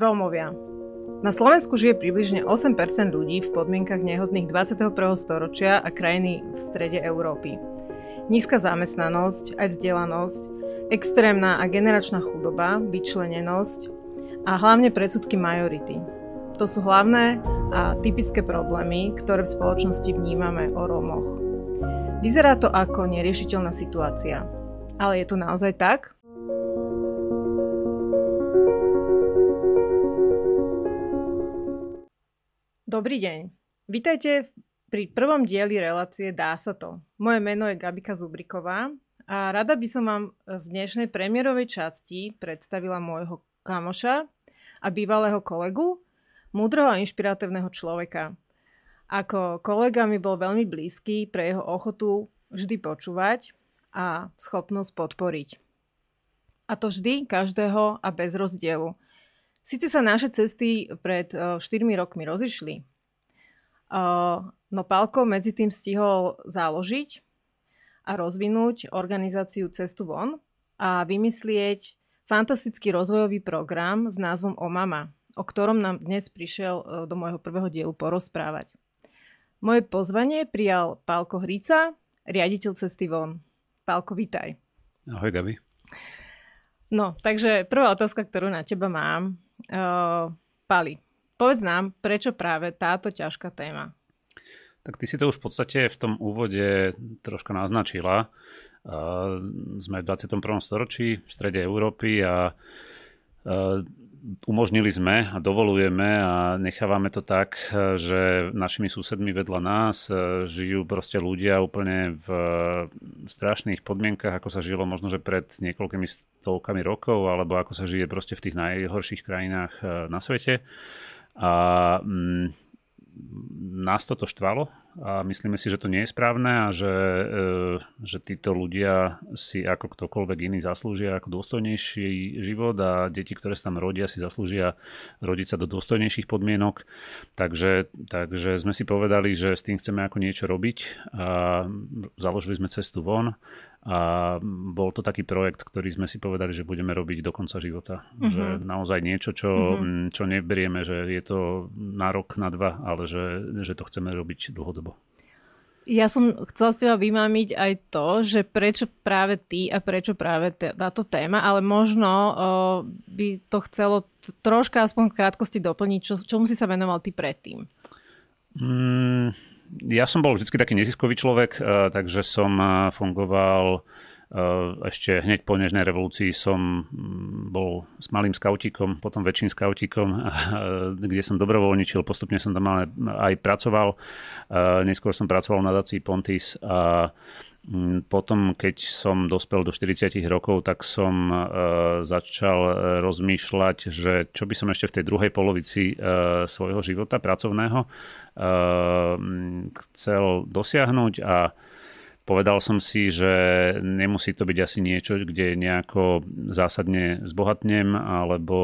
Rómovia. Na Slovensku žije približne 8% ľudí v podmienkach nehodných 21. storočia a krajiny v strede Európy. Nízka zamestnanosť, aj vzdelanosť, extrémna a generačná chudoba, vyčlenenosť a hlavne predsudky majority. To sú hlavné a typické problémy, ktoré v spoločnosti vnímame o Rómoch. Vyzerá to ako neriešiteľná situácia. Ale je to naozaj tak? Dobrý deň. Vítajte pri prvom dieli relácie Dá sa to. Moje meno je Gabika Zubriková a rada by som vám v dnešnej premiérovej časti predstavila môjho kamoša a bývalého kolegu, múdroho a inšpiratívneho človeka. Ako kolega mi bol veľmi blízky pre jeho ochotu vždy počúvať a schopnosť podporiť. A to vždy, každého a bez rozdielu – Sice sa naše cesty pred 4 eh, rokmi rozišli, eh, no Palko medzi tým stihol založiť a rozvinúť organizáciu Cestu von a vymyslieť fantastický rozvojový program s názvom O o ktorom nám dnes prišiel eh, do môjho prvého dielu porozprávať. Moje pozvanie prijal Pálko Hrica, riaditeľ Cesty von. Pálko, vítaj. Ahoj, Gabi. No, takže prvá otázka, ktorú na teba mám, Uh, Pali, povedz nám, prečo práve táto ťažká téma? Tak ty si to už v podstate v tom úvode troška naznačila. Uh, sme v 21. storočí v strede Európy a uh, umožnili sme a dovolujeme a nechávame to tak, že našimi susedmi vedľa nás žijú proste ľudia úplne v strašných podmienkach, ako sa žilo možno, že pred niekoľkými stovkami rokov, alebo ako sa žije proste v tých najhorších krajinách eh, na svete. A mm, nás toto štvalo a myslíme si, že to nie je správne a že, e, že títo ľudia si ako ktokoľvek iný zaslúžia ako dôstojnejší život a deti, ktoré sa tam rodia, si zaslúžia rodiť sa do dôstojnejších podmienok. Takže, takže sme si povedali, že s tým chceme ako niečo robiť a založili sme cestu von a bol to taký projekt, ktorý sme si povedali, že budeme robiť do konca života. Uh-huh. Že naozaj niečo, čo, uh-huh. čo neberieme, že je to na rok, na dva, ale že, že to chceme robiť dlhodobo. Ja som chcela s teba vymámiť aj to, že prečo práve ty a prečo práve táto téma, ale možno o, by to chcelo t- troška aspoň v krátkosti doplniť, čo, čomu si sa venoval ty predtým. Mm, ja som bol vždy taký neziskový človek, eh, takže som eh, fungoval eh, ešte hneď po Nežnej revolúcii som mm, bol s malým skautíkom, potom väčším skautíkom, kde som dobrovoľničil, postupne som tam aj pracoval. Neskôr som pracoval na Dací Pontis a potom, keď som dospel do 40 rokov, tak som začal rozmýšľať, že čo by som ešte v tej druhej polovici svojho života pracovného chcel dosiahnuť a Povedal som si, že nemusí to byť asi niečo, kde nejako zásadne zbohatnem, alebo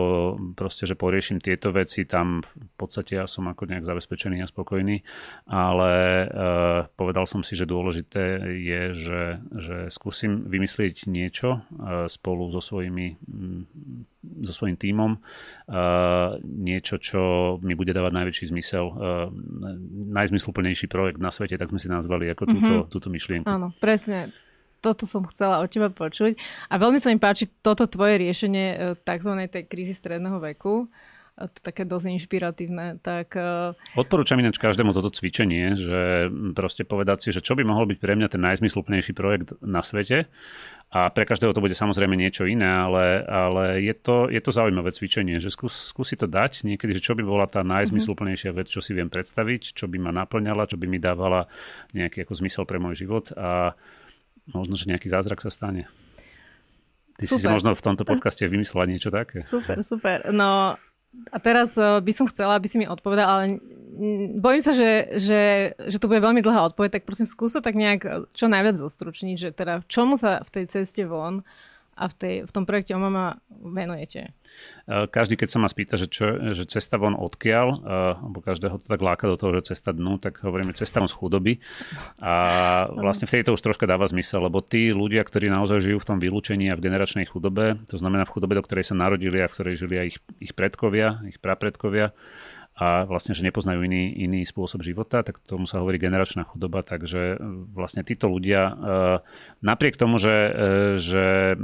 proste, že poriešim tieto veci, tam v podstate ja som ako nejak zabezpečený a spokojný, ale uh, povedal som si, že dôležité je, že, že skúsim vymyslieť niečo uh, spolu so svojimi um, so svojím tímom niečo, čo mi bude dávať najväčší zmysel, uh, najzmysluplnejší projekt na svete, tak sme si nazvali ako túto, mm-hmm. túto myšlienku. Áno, presne. Toto som chcela od teba počuť. A veľmi sa mi páči toto tvoje riešenie e, tzv. tej krízy stredného veku to také dosť inšpiratívne. Tak... Odporúčam ináč každému toto cvičenie, že proste povedať si, že čo by mohol byť pre mňa ten najzmysluplnejší projekt na svete a pre každého to bude samozrejme niečo iné, ale, ale je, to, je to zaujímavé cvičenie, že skús, skúsi to dať niekedy, že čo by bola tá najzmysluplnejšia vec, čo si viem predstaviť, čo by ma naplňala, čo by mi dávala nejaký ako zmysel pre môj život a možno, že nejaký zázrak sa stane. Ty super. si si možno v tomto podcaste vymyslela niečo také. Super, super. No a teraz uh, by som chcela, aby si mi odpovedal, ale bojím sa, že, že, že to bude veľmi dlhá odpoveď, tak prosím skúsa tak nejak čo najviac zostručniť, že teda čomu sa v tej ceste von a v, tej, v tom projekte o mama venujete? Každý, keď sa ma spýta, že, čo, že cesta von odkiaľ, alebo každého to tak láka do toho, že cesta dnu, tak hovoríme cesta von z chudoby. A vlastne v tejto už troška dáva zmysel, lebo tí ľudia, ktorí naozaj žijú v tom vylúčení a v generačnej chudobe, to znamená v chudobe, do ktorej sa narodili a v ktorej žili aj ich, ich predkovia, ich prapredkovia, a vlastne, že nepoznajú iný, iný spôsob života, tak tomu sa hovorí generačná chudoba, takže e, vlastne títo ľudia e, napriek tomu, že, e, že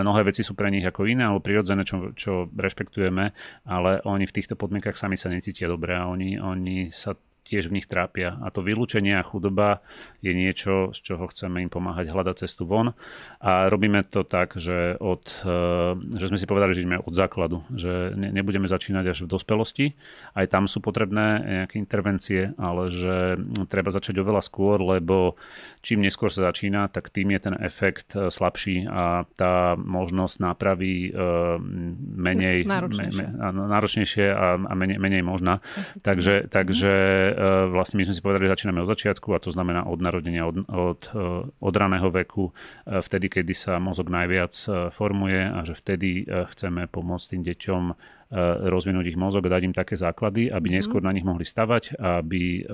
mnohé veci sú pre nich ako iné alebo prirodzené, čo, čo rešpektujeme, ale oni v týchto podmienkach sami sa necítia dobre a oni, oni sa tiež v nich trápia. A to vylúčenie a chudoba je niečo, z čoho chceme im pomáhať hľadať cestu von. A robíme to tak, že, od, eh, že sme si povedali, že ideme od základu, že nebudeme začínať až v dospelosti. Aj tam sú potrebné nejaké intervencie, ale že treba začať oveľa skôr, lebo čím neskôr sa začína, tak tým je ten efekt eh, slabší a tá možnosť nápravy eh, menej náročnejšie, me, me, náročnejšie a, a menej, menej možná. Takže, takže E, vlastne my sme si povedali, že začíname od začiatku a to znamená od narodenia, od, od, e, od raného veku, e, vtedy, kedy sa mozog najviac formuje a že vtedy chceme pomôcť tým deťom rozvinúť ich mozog, dať im také základy, aby mhm. neskôr na nich mohli stavať, aby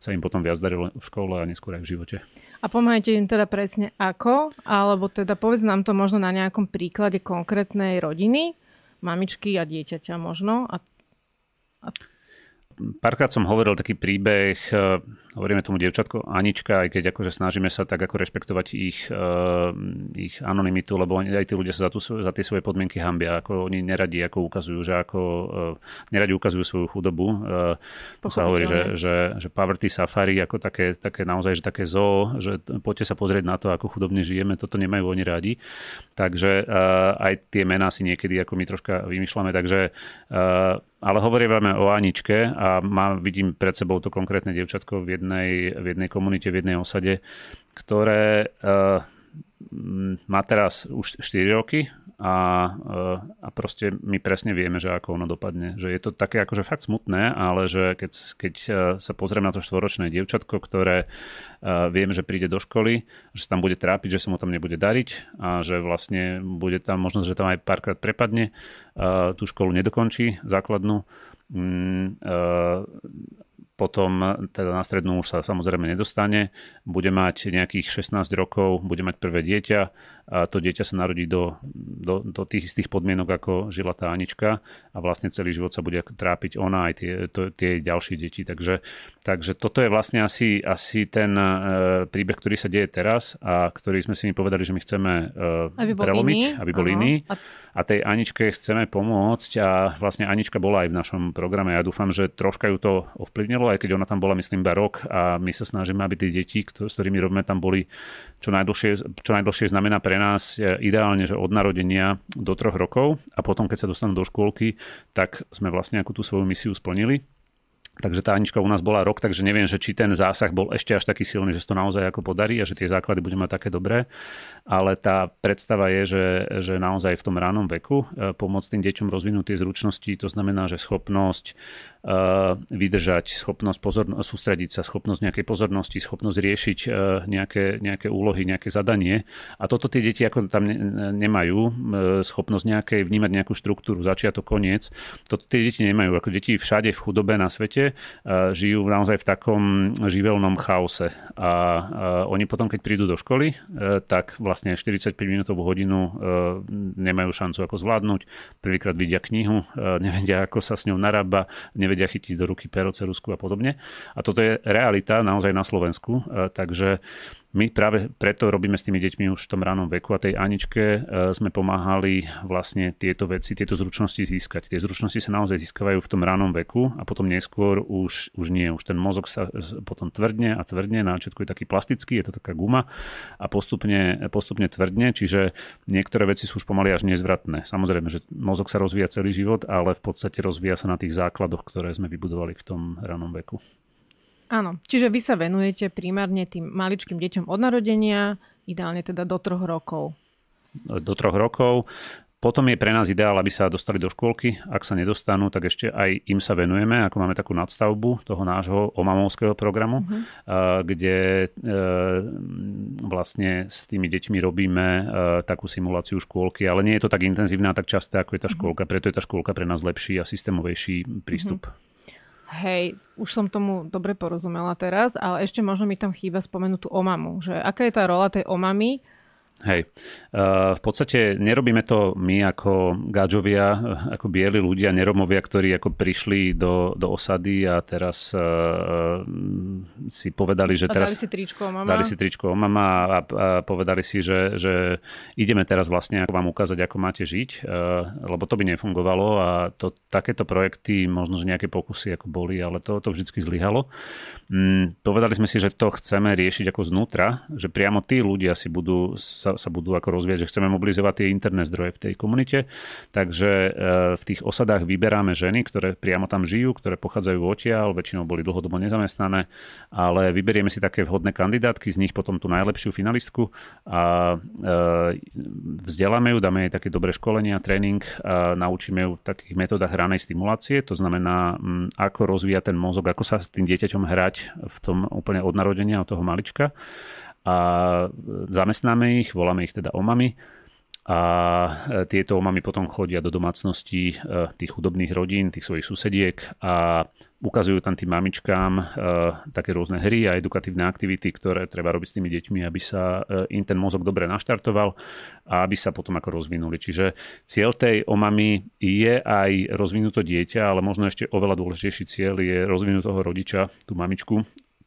sa im potom viac darilo v škole a neskôr aj v živote. A pomáhajte im teda presne ako, alebo teda povedz nám to možno na nejakom príklade konkrétnej rodiny, mamičky a dieťaťa možno. A, a párkrát som hovoril taký príbeh, e, hovoríme tomu dievčatko Anička, aj keď akože snažíme sa tak ako rešpektovať ich, e, ich anonymitu, lebo aj tí ľudia sa za, tú, za tie svoje podmienky hambia, ako oni neradi ako ukazujú, že ako e, neradi ukazujú svoju chudobu. To sa hovorí, že, že, že poverty safari, ako také, také naozaj, že také zoo, že poďte sa pozrieť na to, ako chudobne žijeme, toto nemajú oni radi. Takže aj tie mená si niekedy ako my troška vymýšľame, takže ale hovoríme o Aničke a má, vidím pred sebou to konkrétne dievčatko v jednej, v jednej komunite, v jednej osade, ktoré uh, má teraz už 4 roky a, uh, a proste my presne vieme, že ako ono dopadne. Že je to také akože fakt smutné, ale že keď, keď e, sa pozriem na to štvoročné dievčatko, ktoré viem, že príde do školy, že sa tam bude trápiť, že sa mu tam nebude dariť a že vlastne bude tam možnosť, že tam aj párkrát prepadne, tú školu nedokončí základnú, mm, potom teda na strednú už sa samozrejme nedostane, bude mať nejakých 16 rokov, bude mať prvé dieťa a to dieťa sa narodí do, do, do tých istých podmienok, ako žila tá Anička a vlastne celý život sa bude trápiť ona aj tie, to, tie ďalšie deti. Takže, takže toto je vlastne asi, asi ten e, príbeh, ktorý sa deje teraz a ktorý sme si mi povedali, že my chceme e, aby prelomiť, iný. aby bol Aha. iný. A a tej Aničke chceme pomôcť a vlastne Anička bola aj v našom programe. Ja dúfam, že troška ju to ovplyvnilo, aj keď ona tam bola myslím iba rok a my sa snažíme, aby tie deti, s ktorými robíme tam boli čo najdlhšie, čo najdlhšie znamená pre nás e, ideálne, že od narodenia do troch rokov a potom, keď sa dostanú do škôlky, tak sme vlastne akú tú svoju misiu splnili. Takže tá Anička u nás bola rok, takže neviem, že či ten zásah bol ešte až taký silný, že to naozaj ako podarí a že tie základy budeme mať také dobré. Ale tá predstava je, že, že naozaj v tom ránom veku e, pomôcť tým deťom rozvinúť tie zručnosti, to znamená, že schopnosť vydržať, schopnosť pozorno- sústrediť sa, schopnosť nejakej pozornosti, schopnosť riešiť eh, nejaké, nejaké úlohy, nejaké zadanie. A toto tie deti ako tam nemajú, eh, schopnosť nejakej vnímať nejakú štruktúru, začiatok, koniec. Toto tie deti nemajú. Ako deti všade v chudobe na svete žijú naozaj v takom živelnom chaose. A oni potom, keď prídu do školy, tak vlastne 45 minútovú hodinu nemajú šancu ako zvládnuť. Prvýkrát vidia knihu, nevedia, ako sa s ňou narába, nevedia vedia chytiť do ruky pero, cerusku a podobne. A toto je realita naozaj na Slovensku. E, takže my práve preto robíme s tými deťmi už v tom ránom veku a tej Aničke e, sme pomáhali vlastne tieto veci, tieto zručnosti získať. Tie zručnosti sa naozaj získavajú v tom ránom veku a potom neskôr už, už nie. Už ten mozog sa potom tvrdne a tvrdne. Na začiatku je taký plastický, je to taká guma a postupne, postupne tvrdne, čiže niektoré veci sú už pomaly až nezvratné. Samozrejme, že mozog sa rozvíja celý život, ale v podstate rozvíja sa na tých základoch, ktoré sme vybudovali v tom ranom veku. Áno, čiže vy sa venujete primárne tým maličkým deťom od narodenia, ideálne teda do troch rokov. Do troch rokov. potom je pre nás ideál, aby sa dostali do škôlky. Ak sa nedostanú, tak ešte aj im sa venujeme, ako máme takú nadstavbu toho nášho omamovského programu, uh-huh. kde vlastne s tými deťmi robíme takú simuláciu škôlky, ale nie je to tak intenzívne a tak časté, ako je tá mhm. škôlka, preto je tá škôlka pre nás lepší a systémovejší prístup. Uh-huh. Hej, už som tomu dobre porozumela teraz, ale ešte možno mi tam chýba spomenúť tú omamu, že aká je tá rola tej omamy Hej. V podstate nerobíme to my ako gáčovia, ako bieli ľudia, neromovia, ktorí ako prišli do, do osady a teraz uh, si povedali, že a teraz... dali si tričko mama. Dali si tričko mama a, a povedali si, že, že ideme teraz vlastne vám ukázať, ako máte žiť, uh, lebo to by nefungovalo a to, takéto projekty, možno, že nejaké pokusy ako boli, ale to, to vždy zlyhalo. Mm, povedali sme si, že to chceme riešiť ako znútra, že priamo tí ľudia si budú, sa, sa budú ako rozvieť, že chceme mobilizovať tie interné zdroje v tej komunite. Takže e, v tých osadách vyberáme ženy, ktoré priamo tam žijú, ktoré pochádzajú odtiaľ, väčšinou boli dlhodobo nezamestnané, ale vyberieme si také vhodné kandidátky, z nich potom tú najlepšiu finalistku a e, vzdeláme ju, dáme jej také dobré školenia, tréning, a naučíme ju v takých metodách ranej stimulácie, to znamená, ako rozvíja ten mozog, ako sa s tým dieťaťom hrať v tom úplne od narodenia, od toho malička. A zamestnáme ich, voláme ich teda omami a tieto omami potom chodia do domácností e, tých chudobných rodín, tých svojich susediek a ukazujú tam tým mamičkám e, také rôzne hry a edukatívne aktivity, ktoré treba robiť s tými deťmi, aby sa e, im ten mozog dobre naštartoval a aby sa potom ako rozvinuli. Čiže cieľ tej omamy je aj rozvinúť to dieťa, ale možno ešte oveľa dôležitejší cieľ je rozvinúť toho rodiča, tú mamičku,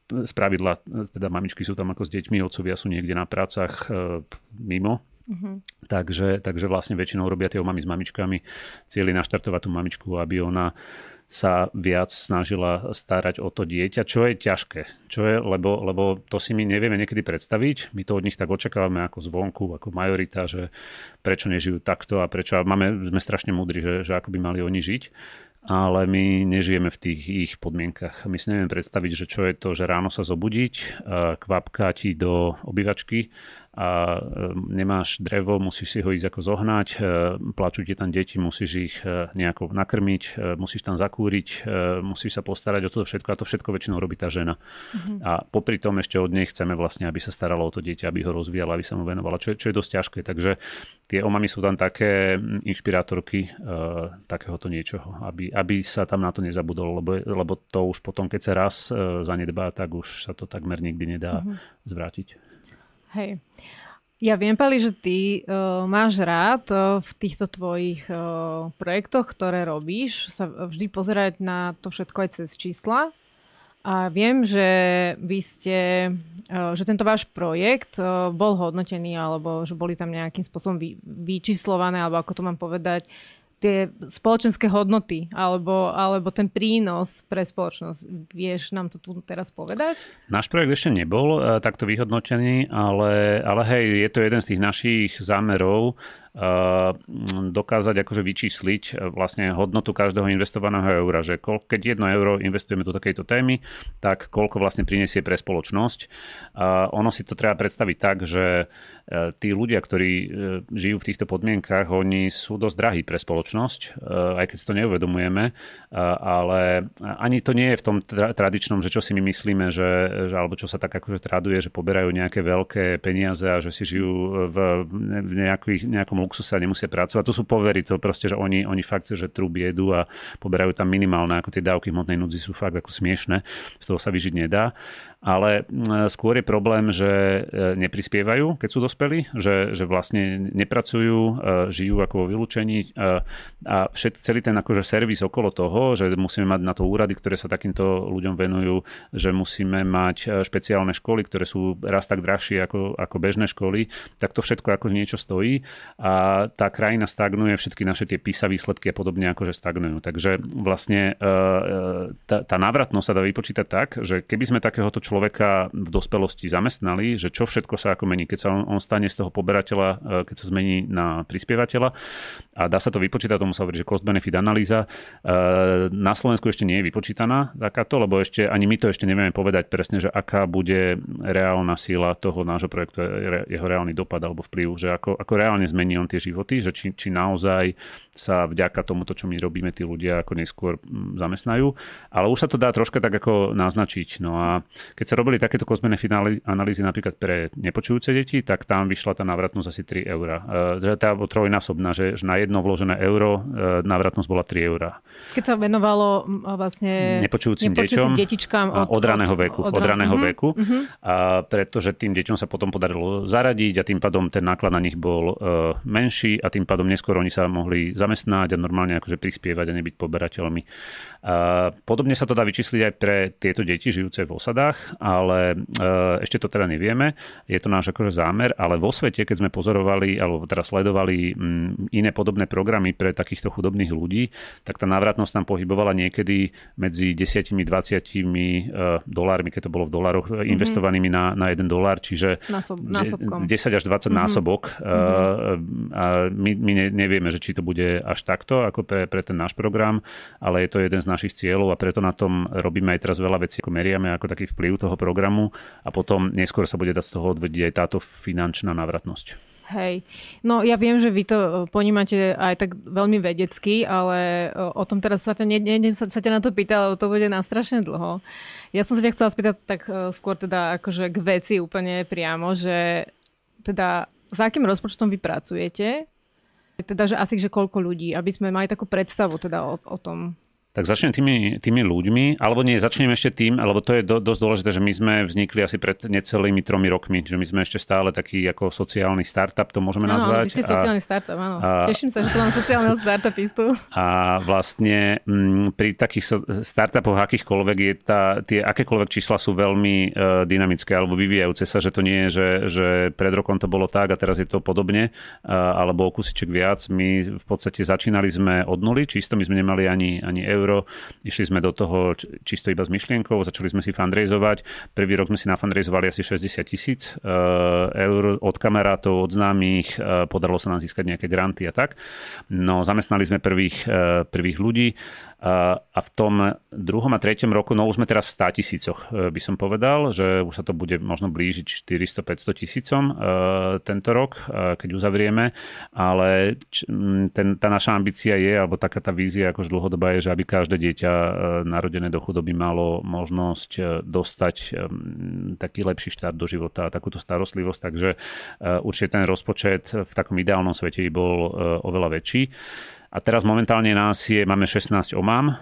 z pravidla, teda mamičky sú tam ako s deťmi, otcovia sú niekde na prácach mimo Uh-huh. Takže, takže vlastne väčšinou robia tie omamy s mamičkami. Cieľ je naštartovať tú mamičku, aby ona sa viac snažila starať o to dieťa, čo je ťažké. Čo je, lebo, lebo to si my nevieme niekedy predstaviť. My to od nich tak očakávame ako zvonku, ako majorita, že prečo nežijú takto a prečo. A máme, sme strašne múdri, že, že ako by mali oni žiť ale my nežijeme v tých ich podmienkach. My si nevieme predstaviť, že čo je to, že ráno sa zobudiť, kvapka ti do obývačky a e, nemáš drevo, musíš si ho ísť ako zohnať, e, plačú ti tam deti, musíš ich e, nejako nakrmiť, musíš tam zakúriť, musíš sa postarať o to všetko a to všetko väčšinou robí tá žena. Mm-hmm. A popri tom ešte od nej chceme vlastne, aby sa staralo o to dieťa, aby ho rozvíjala, aby sa mu venovala, čo je, čo je dosť ťažké. Takže tie omamy sú tam také inšpirátorky uh, takéhoto niečoho, aby, aby sa tam na to nezabudol, lebo, lebo to už potom, keď sa raz uh, zanedbá, tak už sa to takmer nikdy nedá mm-hmm. zvrátiť. Hej. Ja viem, Pali, že ty uh, máš rád uh, v týchto tvojich uh, projektoch, ktoré robíš, sa vždy pozerať na to všetko aj cez čísla. A viem, že vy ste, uh, že tento váš projekt uh, bol hodnotený, alebo že boli tam nejakým spôsobom vy, vyčíslované, alebo ako to mám povedať, tie spoločenské hodnoty alebo, alebo ten prínos pre spoločnosť. Vieš nám to tu teraz povedať? Náš projekt ešte nebol uh, takto vyhodnotený, ale, ale hej, je to jeden z tých našich zámerov Eh, dokázať akože vyčísliť eh, vlastne hodnotu každého investovaného eura, že keď jedno euro investujeme do takejto témy, tak koľko vlastne prinesie pre spoločnosť. Ono si to treba predstaviť tak, že eh, tí ľudia, ktorí žijú v týchto podmienkach, oni sú dosť drahí pre spoločnosť, aj keď si to neuvedomujeme, ale ani to nie je v tom tradičnom, že čo si my myslíme, že, že alebo čo sa tak akože traduje, že poberajú nejaké veľké peniaze a že si žijú v, v nejakých, nejakom luxuse a nemusia pracovať. To sú povery, to proste, že oni, oni fakt, že trú biedu a poberajú tam minimálne, ako tie dávky hmotnej núdzi sú fakt ako smiešne. Z toho sa vyžiť nedá ale skôr je problém, že e, neprispievajú, keď sú dospelí, že, že vlastne nepracujú, e, žijú ako vo vylúčení e, a všet, celý ten akože servis okolo toho, že musíme mať na to úrady, ktoré sa takýmto ľuďom venujú, že musíme mať špeciálne školy, ktoré sú raz tak drahšie ako, ako bežné školy, tak to všetko ako niečo stojí a tá krajina stagnuje, všetky naše tie PISA výsledky a podobne akože stagnujú. Takže vlastne tá, tá návratnosť sa dá vypočítať tak, že keby sme takéhoto človeka v dospelosti zamestnali, že čo všetko sa ako mení, keď sa on, on stane z toho poberateľa, e, keď sa zmení na prispievateľa a dá sa to vypočítať, tomu sa hovorí, že cost-benefit analýza. Na Slovensku ešte nie je vypočítaná takáto, lebo ešte ani my to ešte nevieme povedať presne, že aká bude reálna síla toho nášho projektu, jeho reálny dopad alebo vplyv, že ako, ako reálne zmení on tie životy, že či, či naozaj sa vďaka tomuto, čo my robíme, tí ľudia ako neskôr mm, zamestnajú. Ale už sa to dá troška tak ako naznačiť. No a keď sa robili takéto kozmené analýzy napríklad pre nepočujúce deti, tak tam vyšla tá návratnosť asi 3 eurá. E, tá trojnásobná, že, že na jedno vložené euro e, návratnosť bola 3 eurá. Keď sa venovalo vlastne nepočujúcim, nepočujúcim deťom detičkám od, od raného veku. Od, od raného uh-huh, veku uh-huh. A pretože tým deťom sa potom podarilo zaradiť a tým pádom ten náklad na nich bol uh, menší a tým pádom neskôr oni sa mohli zamestnať a normálne akože prispievať a nebyť poberateľmi. Uh, podobne sa to dá vyčísliť aj pre tieto deti žijúce v osadách, ale uh, ešte to teda nevieme. Je to náš akože zámer, ale vo svete, keď sme pozorovali alebo teda sledovali um, iné podobné programy pre takýchto chudobných ľudí, tak tá návratnosť tam pohybovala niekedy medzi 10-20 uh, dolármi, keď to bolo v dolároch, mm-hmm. investovanými na, na 1 dolár, čiže Násob, násobkom. 10 až 20 mm-hmm. násobok. Mm-hmm. A my, my nevieme, že či to bude až takto, ako pre, pre ten náš program, ale je to jeden z našich cieľov a preto na tom robíme aj teraz veľa vecí, ako meriame ako taký vplyv toho programu a potom neskôr sa bude dať z toho odvediť aj táto finančná návratnosť. Hej. No ja viem, že vy to e, ponímate aj tak veľmi vedecky, ale e, o tom teraz sa ťa, ne, ne, sa, sa ťa na to pýta, lebo to bude na strašne dlho. Ja som sa ťa chcela spýtať tak e, skôr teda akože k veci úplne priamo, že teda za akým rozpočtom vy pracujete? Teda, že asi, že koľko ľudí, aby sme mali takú predstavu teda o, o tom. Tak začnem tými, tými ľuďmi, alebo nie, začnem ešte tým, alebo to je do, dosť dôležité, že my sme vznikli asi pred necelými tromi rokmi, že my sme ešte stále taký ako sociálny startup, to môžeme áno, nazvať. Áno, ste sociálny a, startup, áno. A, Teším sa, že tu mám sociálneho startupistu. A vlastne m, mm, pri takých so, startupoch akýchkoľvek je tá, tie akékoľvek čísla sú veľmi uh, dynamické alebo vyvíjajúce sa, že to nie je, že, že pred rokom to bolo tak a teraz je to podobne, uh, alebo o kusiček viac. My v podstate začínali sme od nuly, čisto my sme nemali ani, ani euro. Išli sme do toho čisto iba s myšlienkou, začali sme si fundraizovať. Prvý rok sme si nafundraizovali asi 60 tisíc eh, eur od kamarátov, od známych, eh, podarilo sa nám získať nejaké granty a tak. No, zamestnali sme prvých, eh, prvých ľudí a v tom druhom a treťom roku, no už sme teraz v 100 tisícoch, e, by som povedal, že už sa to bude možno blížiť 400-500 tisícom e, tento rok, e, keď uzavrieme, ale ten, tá naša ambícia je, alebo taká tá vízia akož dlhodobá je, že aby každé dieťa narodené do chudoby malo možnosť dostať taký lepší štart do života a takúto starostlivosť, takže určite ten rozpočet v takom ideálnom svete by bol oveľa väčší. A teraz momentálne nás je, máme 16 omám.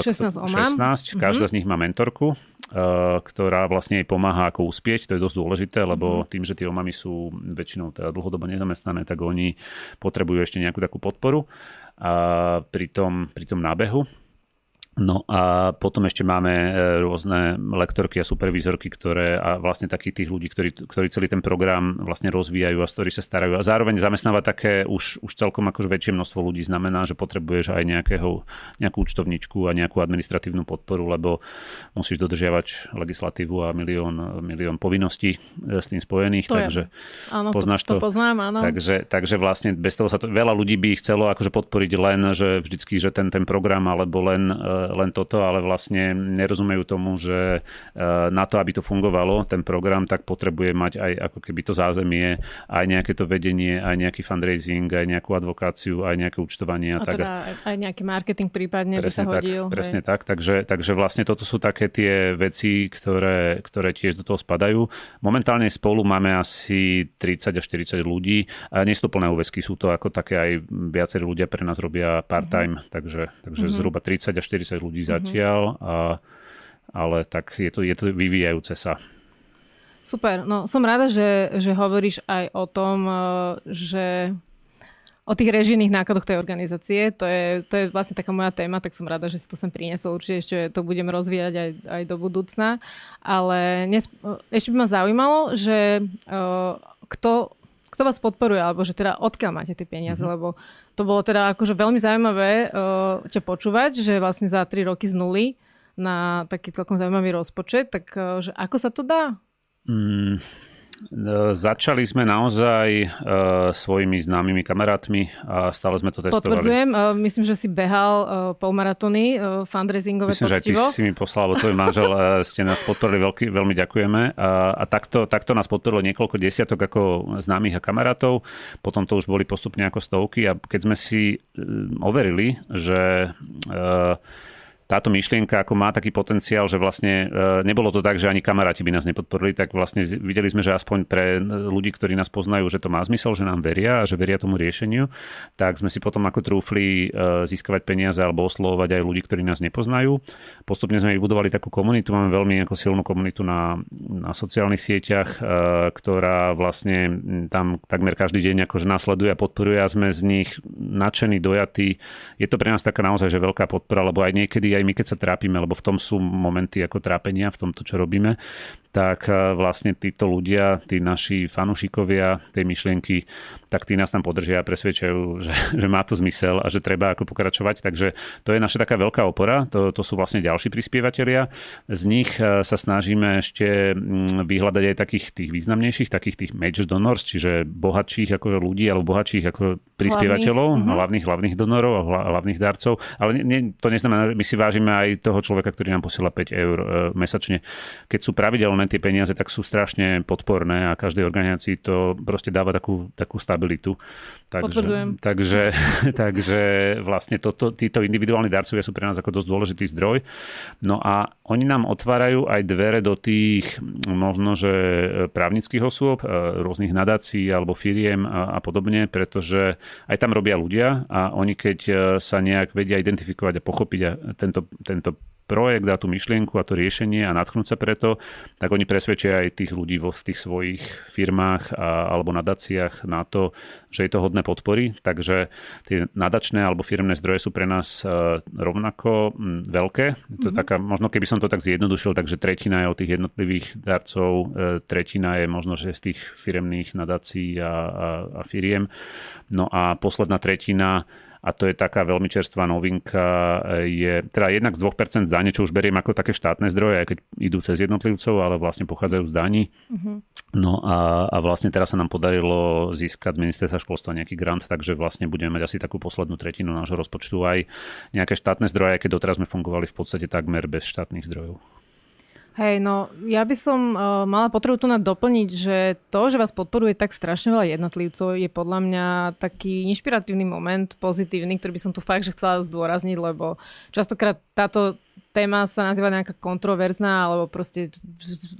16 omám. 16, každá mm-hmm. z nich má mentorku, eh, ktorá vlastne jej pomáha ako uspieť. To je dosť dôležité, lebo mm-hmm. tým, že tie omamy sú väčšinou teda dlhodobo nezamestnané, tak oni potrebujú ešte nejakú takú podporu a pri tom, pri tom nábehu. No a potom ešte máme e, rôzne lektorky a supervízorky, ktoré a vlastne takých tých ľudí, ktorí, ktorí celý ten program vlastne rozvíjajú a z ktorých sa starajú. A zároveň zamestnávať také už, už celkom akože väčšie množstvo ľudí znamená, že potrebuješ aj nejakého, nejakú účtovničku a nejakú administratívnu podporu, lebo musíš dodržiavať legislatívu a milión, milión povinností e, s tým spojených. To takže je. Áno, poznáš to, to. poznám, áno. Takže, takže vlastne bez toho sa to, veľa ľudí by chcelo akože podporiť len, že vždycky, že ten, ten program alebo len e, len toto, ale vlastne nerozumejú tomu, že e, na to, aby to fungovalo, ten program, tak potrebuje mať aj ako keby to zázemie, aj nejaké to vedenie, aj nejaký fundraising, aj nejakú advokáciu, aj nejaké účtovanie. A, tak. teda aj nejaký marketing prípadne by sa tak, hodil. Presne hej. tak, takže, takže vlastne toto sú také tie veci, ktoré, ktoré tiež do toho spadajú. Momentálne spolu máme asi 30 až 40 ľudí. A nie sú to plné úvesky, sú to ako také aj viacerí ľudia pre nás robia part-time, mm-hmm. takže, takže mm-hmm. zhruba 30 až 40 ľudí zatiaľ, a, ale tak je to, je to vyvíjajúce sa. Super, no som rada, že, že hovoríš aj o tom, e, že o tých režijných nákladoch tej organizácie. To je, to je vlastne taká moja téma, tak som rada, že si to sem priniesol. Určite ešte to budem rozvíjať aj, aj do budúcna. Ale nes, ešte by ma zaujímalo, že uh, kto, kto vás podporuje, alebo že teda odkiaľ máte tie peniaze, mm-hmm. lebo to bolo teda akože veľmi zaujímavé uh, ťa počúvať, že vlastne za 3 roky z nuly na taký celkom zaujímavý rozpočet, tak že ako sa to dá? Mm, začali sme naozaj uh, svojimi známymi kamarátmi a stále sme to testovali. Potvrdzujem, uh, myslím, že si behal uh, polmaratóny, uh, fundraisingové Myslím, poctivo. že aj ty si mi poslal, alebo tvoj manžel, uh, ste nás podporili, veľký, veľmi ďakujeme. Uh, a takto, takto nás podporilo niekoľko desiatok ako známych a kamarátov, potom to už boli postupne ako stovky a keď sme si uh, overili, že uh, táto myšlienka ako má taký potenciál, že vlastne e, nebolo to tak, že ani kamaráti by nás nepodporili, tak vlastne videli sme, že aspoň pre ľudí, ktorí nás poznajú, že to má zmysel, že nám veria a že veria tomu riešeniu, tak sme si potom ako trúfli e, získavať peniaze alebo oslovovať aj ľudí, ktorí nás nepoznajú. Postupne sme vybudovali takú komunitu, máme veľmi ako silnú komunitu na, na sociálnych sieťach, e, ktorá vlastne tam takmer každý deň akože následuje a podporuje a sme z nich nadšení, dojatí. Je to pre nás taká naozaj že veľká podpora, lebo aj niekedy aj my, keď sa trápime, lebo v tom sú momenty ako trápenia, v tomto, čo robíme, tak e, vlastne títo ľudia, tí naši fanúšikovia tej myšlienky, tak tí nás tam podržia a presvedčajú, že, že má to zmysel a že treba ako pokračovať. Takže to je naša taká veľká opora, to, to sú vlastne ďalší prispievateľia. Z nich e, sa snažíme ešte mm, vyhľadať aj takých tých významnejších, takých tých major donors, čiže bohatších ako ľudí alebo bohatších ako prispievateľov, hlavných, uh-huh. hlavných, hlavných donorov a hlavných darcov. Ale nie, to neznamená, my si vážime aj toho človeka, ktorý nám posiela 5 eur e, mesačne. Keď sú pravidelné tie peniaze, tak sú strašne podporné a každej organizácii to proste dáva takú, takú stabilitu. Takže, takže, takže vlastne toto, títo individuálni darcovia sú pre nás ako dosť dôležitý zdroj. No a oni nám otvárajú aj dvere do tých možno, že právnických osôb, e, rôznych nadácií alebo firiem a, a podobne, pretože aj tam robia ľudia a oni keď e, sa nejak vedia identifikovať a pochopiť a tento, tento projekt a tú myšlienku a to riešenie a natchnúť sa preto, tak oni presvedčia aj tých ľudí vo, tých svojich firmách a, alebo nadáciách na to, že je to hodné podpory. Takže tie nadačné alebo firmné zdroje sú pre nás uh, rovnako veľké. Je to mm-hmm. taká, možno keby som to tak zjednodušil, takže tretina je od tých jednotlivých darcov, uh, tretina je možno, že z tých firemných nadácií a, a, a firiem. No a posledná tretina a to je taká veľmi čerstvá novinka, je teda jednak z 2% dane, čo už beriem ako také štátne zdroje, aj keď idú cez jednotlivcov, ale vlastne pochádzajú z daní. Uh-huh. No a, a vlastne teraz sa nám podarilo získať z ministerstva školstva nejaký grant, takže vlastne budeme mať asi takú poslednú tretinu nášho rozpočtu aj nejaké štátne zdroje, keď doteraz sme fungovali v podstate takmer bez štátnych zdrojov. Hej, no ja by som uh, mala potrebu tu doplniť, že to, že vás podporuje tak strašne veľa jednotlivcov, je podľa mňa taký inšpiratívny moment, pozitívny, ktorý by som tu fakt že chcela zdôrazniť, lebo častokrát táto téma sa nazýva nejaká kontroverzná, alebo proste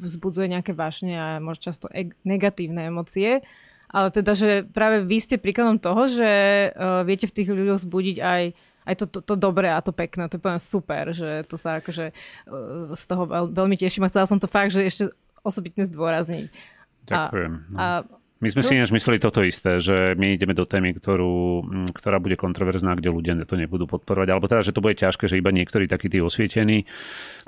vzbudzuje nejaké vášne a možno často e- negatívne emócie. Ale teda, že práve vy ste príkladom toho, že uh, viete v tých ľuďoch zbudiť aj aj to, to, to dobré a to pekné. To je úplne super, že to sa akože uh, z toho veľmi teším a chcela som to fakt, že ešte osobitne zdôrazniť. Ďakujem. A, no. a my sme si ináč mysleli toto isté, že my ideme do témy, ktorú, ktorá bude kontroverzná, kde ľudia to nebudú podporovať. Alebo teda, že to bude ťažké, že iba niektorí takí tí osvietení.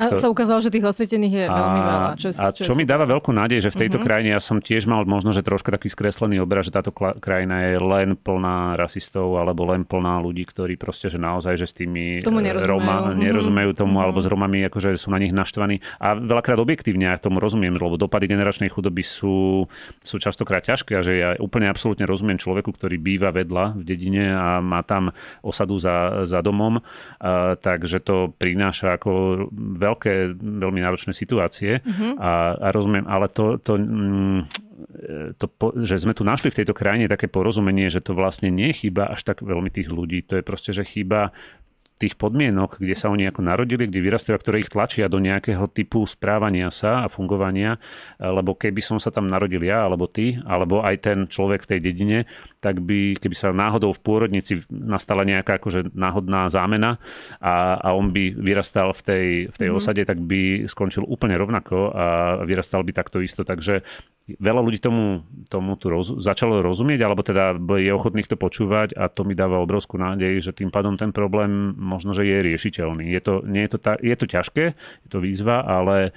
A sa ukázalo, že tých osvietených je a, veľmi veľa. Čo, a čo, čo mi dáva veľkú nádej, že v tejto uh-huh. krajine ja som tiež mal možno, že troška taký skreslený obraz, že táto krajina je len plná rasistov alebo len plná ľudí, ktorí proste, že naozaj, že s tými tomu nerozumejú, Roma, uh-huh. nerozumejú tomu, uh-huh. alebo s Romami, akože sú na nich naštvaní. A veľakrát objektívne ja tomu rozumiem, lebo dopady generačnej chudoby sú, sú častokrát ťažké a že ja úplne absolútne rozumiem človeku, ktorý býva vedľa v dedine a má tam osadu za, za domom, a, takže to prináša ako veľké, veľmi náročné situácie mm-hmm. a, a rozumiem, ale to, to mm, to, že sme tu našli v tejto krajine také porozumenie, že to vlastne nie je chyba až tak veľmi tých ľudí. To je proste, že chyba tých podmienok, kde sa oni ako narodili, kde vyrastajú a ktoré ich tlačia do nejakého typu správania sa a fungovania, lebo keby som sa tam narodil ja, alebo ty, alebo aj ten človek v tej dedine, tak by, keby sa náhodou v pôrodnici nastala nejaká akože náhodná zámena a, a on by vyrastal v tej, v tej mm-hmm. osade, tak by skončil úplne rovnako a vyrastal by takto isto. Takže veľa ľudí tomu, tomu tu roz, začalo rozumieť, alebo teda je ochotných to počúvať a to mi dáva obrovskú nádej, že tým pádom ten problém možno, že je riešiteľný. Je to, nie je, to ta, je to ťažké, je to výzva, ale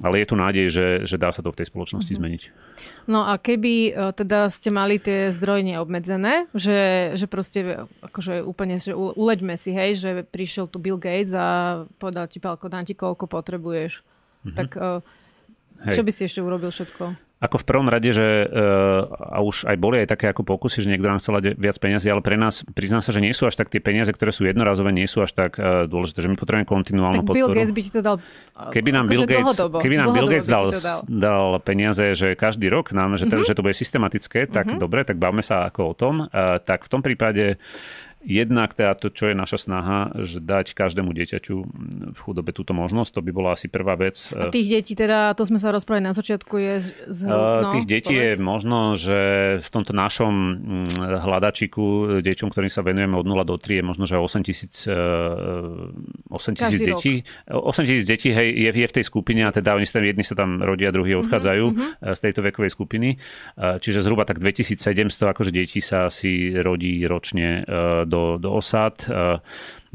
ale je tu nádej, že, že dá sa to v tej spoločnosti mm-hmm. zmeniť. No a keby teda ste mali tie zdroje neobmedzené, že, že proste akože úplne, že uleďme si, hej, že prišiel tu Bill Gates a povedal ti, Pálko, dám ti koľko potrebuješ. Mm-hmm. Tak hej. čo by si ešte urobil všetko? Ako v prvom rade, že uh, a už aj boli aj také ako pokusy, že niekto nám chcel viac peniazy, ale pre nás prizná sa, že nie sú až tak tie peniaze, ktoré sú jednorazové, nie sú až tak uh, dôležité, že my potrebujeme kontinuálnu tak podporu. Bill Gates by ti to dal Keby nám Bill Gates, keby nám Bill Gates dal, dal. dal peniaze, že každý rok nám, že, uh-huh. že to bude systematické, tak uh-huh. dobre, tak bavme sa ako o tom. Tak v tom prípade Jednak teda to, čo je naša snaha, že dať každému dieťaťu v chudobe túto možnosť, to by bola asi prvá vec. A tých detí teda, to sme sa rozprávali na začiatku, je z, no, Tých detí povedz. je možno, že v tomto našom hľadačiku deťom, ktorým sa venujeme od 0 do 3, je možno, že 8 tisíc, 8 tisíc detí. Rok. 8 tisíc detí hej, je, je v tej skupine a teda oni sa tam, jedni sa tam rodia, druhí mhm, odchádzajú uh-huh. z tejto vekovej skupiny. Čiže zhruba tak 2700 akože detí sa asi rodí ročne do, do osad. E,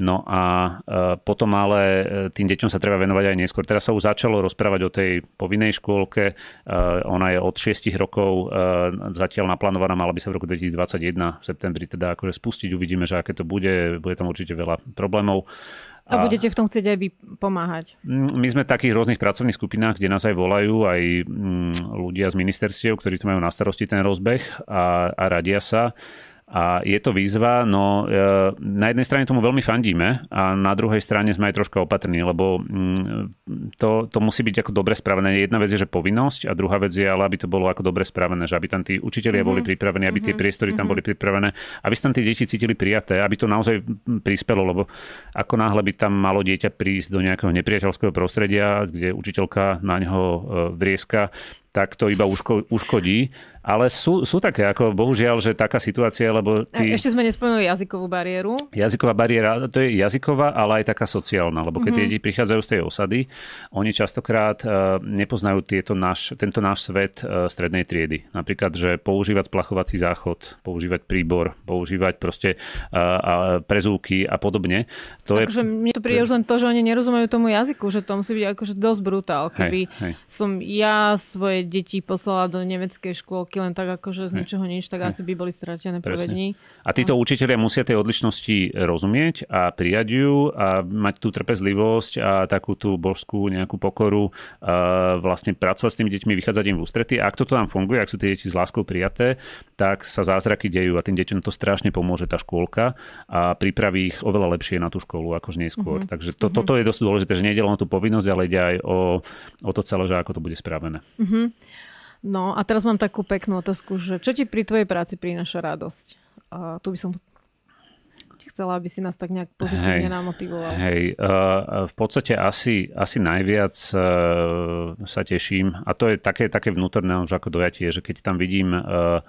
no a e, potom ale e, tým deťom sa treba venovať aj neskôr. Teraz sa už začalo rozprávať o tej povinnej škôlke. Ona je od 6 rokov zatiaľ naplánovaná, mala by sa v roku 2021 v septembri teda akože spustiť. Uvidíme, že aké to bude. Bude tam určite veľa problémov. A budete v tom chcieť aj vy pomáhať? Mm, my sme v takých rôznych pracovných skupinách, kde nás aj volajú aj mm, ľudia z ministerstiev, ktorí tu majú na starosti ten rozbeh a, a radia sa. A je to výzva, no e, na jednej strane tomu veľmi fandíme a na druhej strane sme aj troška opatrní, lebo mm, to, to musí byť ako dobre spravené. Jedna vec je, že povinnosť a druhá vec je, ale aby to bolo ako dobre spravené, že aby tam tí učitelia mm-hmm. boli pripravení, aby mm-hmm. tie mhm. priestory tam mm-hmm. boli pripravené, aby sa tam tí deti cítili prijaté, aby to naozaj prispelo, lebo ako náhle by tam malo dieťa prísť do nejakého nepriateľského prostredia, kde učiteľka na neho e, vrieska, tak to iba uško, uškodí ale sú, sú také, ako bohužiaľ, že taká situácia, lebo... Ty... Ešte sme nespomenuli jazykovú bariéru. Jazyková bariéra, to je jazyková, ale aj taká sociálna, lebo keď mm-hmm. deti prichádzajú z tej osady, oni častokrát uh, nepoznajú tieto náš, tento náš svet uh, strednej triedy. Napríklad, že používať splachovací záchod, používať príbor, používať proste uh, prezúky a podobne. To akože je... mne to príde už len to, že oni nerozumejú tomu jazyku, že to musí byť akože dosť brutál. Keby hej, hej. som ja svoje deti poslala do nemeckej škôlky len tak akože z ničoho nič, tak asi by boli stratené prvé dní. A títo učiteľia musia tej odlišnosti rozumieť a prijať ju a mať tú trpezlivosť a takú tú božskú nejakú pokoru a vlastne pracovať s tými deťmi, vychádzať im v ústrety. A ak toto tam funguje, ak sú tie deti s láskou prijaté, tak sa zázraky dejú a tým deťom to strašne pomôže tá škôlka a pripraví ich oveľa lepšie na tú školu ako neskôr. Mm-hmm. Takže to, mhm. toto je dosť dôležité, že nie je len o tú povinnosť, ale ide aj o, o to celé, že ako to bude spravené. Mm-hmm. No a teraz mám takú peknú otázku, že čo ti pri tvojej práci prináša radosť? A tu by som chcela, aby si nás tak nejak pozitívne hej, namotivoval. Hej, uh, v podstate asi, asi najviac uh, sa teším, a to je také, také vnútorné už ako dojatie, že keď tam vidím uh,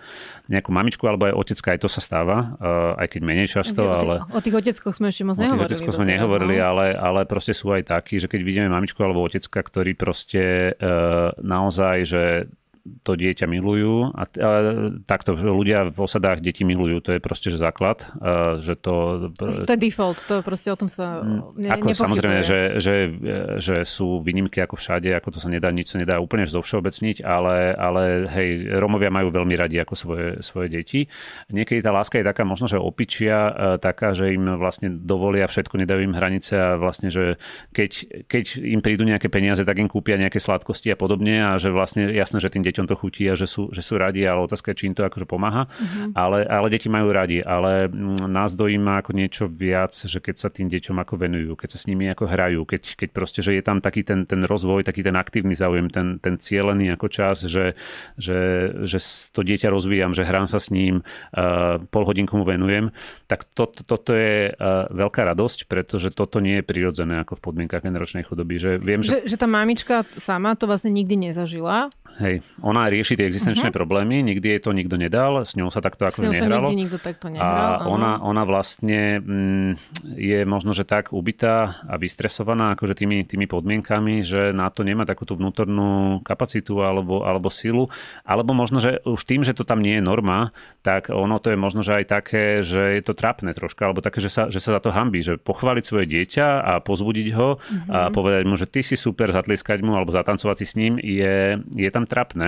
nejakú mamičku alebo aj otecka, aj to sa stáva, uh, aj keď menej často, o, ale... O tých oteckoch sme ešte moc nehovorili. O tých oteckoch sme nehovorili, no? ale, ale proste sú aj takí, že keď vidíme mamičku alebo otecka, ktorí proste uh, naozaj, že to dieťa milujú a, a takto ľudia v osadách deti milujú, to je proste že základ, a, že to... To je default, to proste o tom sa mm, ne, Ako samozrejme, že, že, že sú výnimky ako všade, ako to sa nedá, nič sa nedá úplne zovšeobecniť, ale, ale hej, Romovia majú veľmi radi ako svoje, svoje deti. Niekedy tá láska je taká možno, že opičia, taká, že im vlastne dovolia všetko, nedajú im hranice a vlastne, že keď, keď im prídu nejaké peniaze, tak im kúpia nejaké sladkosti a podobne a že vlastne jasné, že tým deťom deťom to chutí a že sú, že sú radi, ale otázka je, či im to akože pomáha. Uh-huh. Ale, ale deti majú radi, ale mm, nás dojíma ako niečo viac, že keď sa tým deťom ako venujú, keď sa s nimi ako hrajú, keď, keď proste, že je tam taký ten, ten rozvoj, taký ten aktívny záujem, ten, ten cielený ako čas, že, že, že to dieťa rozvíjam, že hrám sa s ním, uh, pol hodinku mu venujem, tak to, to, toto je uh, veľká radosť, pretože toto nie je prirodzené ako v podmienkach generačnej chudoby. Že, viem, že... Že, že tá mamička sama to vlastne nikdy nezažila Hej, ona rieši tie existenčné uh-huh. problémy, nikdy jej to nikto nedal, s ňou sa takto ako nehralo. Sa nikdy nikto takto nehral. A ona, ona vlastne mm, je možno, že tak ubitá a vystresovaná akože tými, tými podmienkami, že na to nemá takúto vnútornú kapacitu alebo, alebo silu. Alebo možno, že už tým, že to tam nie je norma, tak ono to je možno, že aj také, že je to trápne troška, alebo také, že sa, že sa za to hambí, že pochváliť svoje dieťa a pozbudiť ho uh-huh. a povedať mu, že ty si super, zatlieskať mu alebo zatancovať si s ním je, je tam trapné.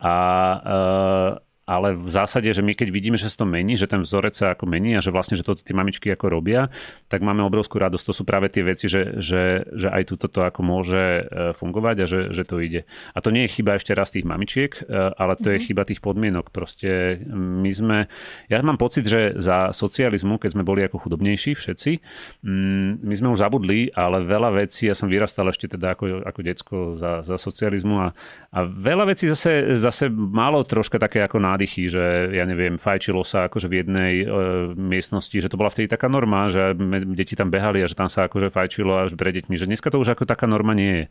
A ale v zásade, že my keď vidíme, že sa to mení, že ten vzorec sa ako mení a že vlastne, že to tie mamičky ako robia, tak máme obrovskú radosť. To sú práve tie veci, že, že, že aj túto to ako môže e, fungovať a že, že to ide. A to nie je chyba ešte raz tých mamičiek, e, ale to mm-hmm. je mhm. chyba tých podmienok. Proste my sme, ja mám pocit, že za socializmu, keď sme boli ako chudobnejší všetci, my sme už zabudli, ale veľa vecí, ja som vyrastal ešte teda ako, ako decko za, za socializmu a, a veľa vecí zase, zase malo troška také ako nádychy, že ja neviem, fajčilo sa akože v jednej e, miestnosti, že to bola vtedy taká norma, že deti tam behali a že tam sa akože fajčilo až pre deťmi, že dneska to už ako taká norma nie je.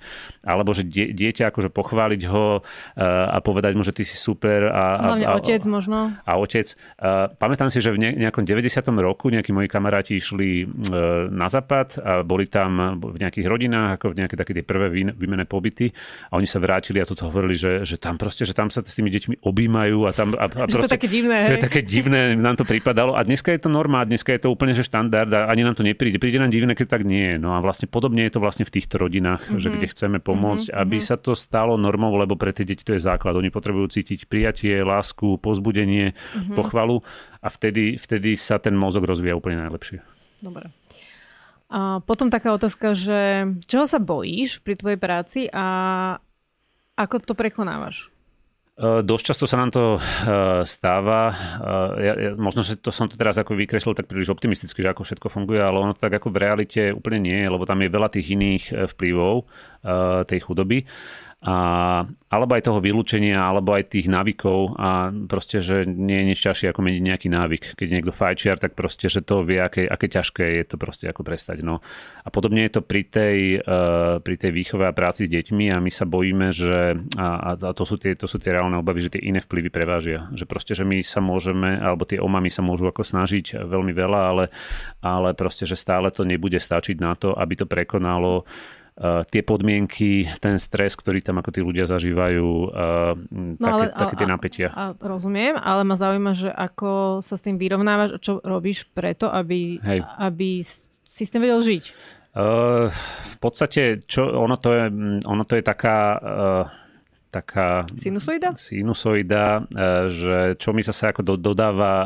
Alebo že die, dieťa akože pochváliť ho e, a povedať mu, že ty si super. A, Hlavne a, otec možno. A otec. A e, pamätám si, že v nejakom 90. roku nejakí moji kamaráti išli e, na západ a boli tam v nejakých rodinách, ako v nejaké také tie prvé výmené pobyty a oni sa vrátili a toto hovorili, že, že tam proste, že tam sa s tými deťmi objímajú a tam a, a proste, to je také divné. To je také divné, nám to pripadalo. A dneska je to norma, dneska je to úplne že štandard a ani nám to nepríde. Príde nám divné, keď tak nie. No a vlastne podobne je to vlastne v týchto rodinách, mm-hmm. že kde chceme pomôcť, mm-hmm. aby sa to stalo normou, lebo pre tie deti to je základ. Oni potrebujú cítiť prijatie, lásku, pozbudenie, mm-hmm. pochvalu a vtedy, vtedy sa ten mozog rozvíja úplne najlepšie. Dobre. A potom taká otázka, že čoho sa bojíš pri tvojej práci a ako to prekonávaš? E, dosť často sa nám to e, stáva. E, ja, ja, možno, že to som to teraz ako vykreslil tak príliš optimisticky, že ako všetko funguje, ale ono tak ako v realite úplne nie lebo tam je veľa tých iných vplyvov tej chudoby a, alebo aj toho vylúčenia, alebo aj tých návykov a proste, že nie je nič ťažšie ako meniť nejaký návyk. Keď niekto fajčiar, tak proste, že to vie, aké, aké ťažké je to proste ako prestať. No. A podobne je to pri tej, uh, pri tej výchove a práci s deťmi a my sa bojíme, že a, a to, sú tie, to sú tie reálne obavy, že tie iné vplyvy prevážia. Že proste, že my sa môžeme, alebo tie omamy sa môžu ako snažiť veľmi veľa, ale, ale proste, že stále to nebude stačiť na to, aby to prekonalo tie podmienky, ten stres, ktorý tam ako tí ľudia zažívajú, no, také, ale, také tie napätia. A, a, rozumiem, ale ma zaujíma, že ako sa s tým vyrovnávaš, čo robíš preto, aby, aby si s tým vedel žiť. Uh, v podstate, čo, ono, to je, ono to je taká... Uh, taká sinusoida? Sinusoida, že čo mi zase ako do, dodáva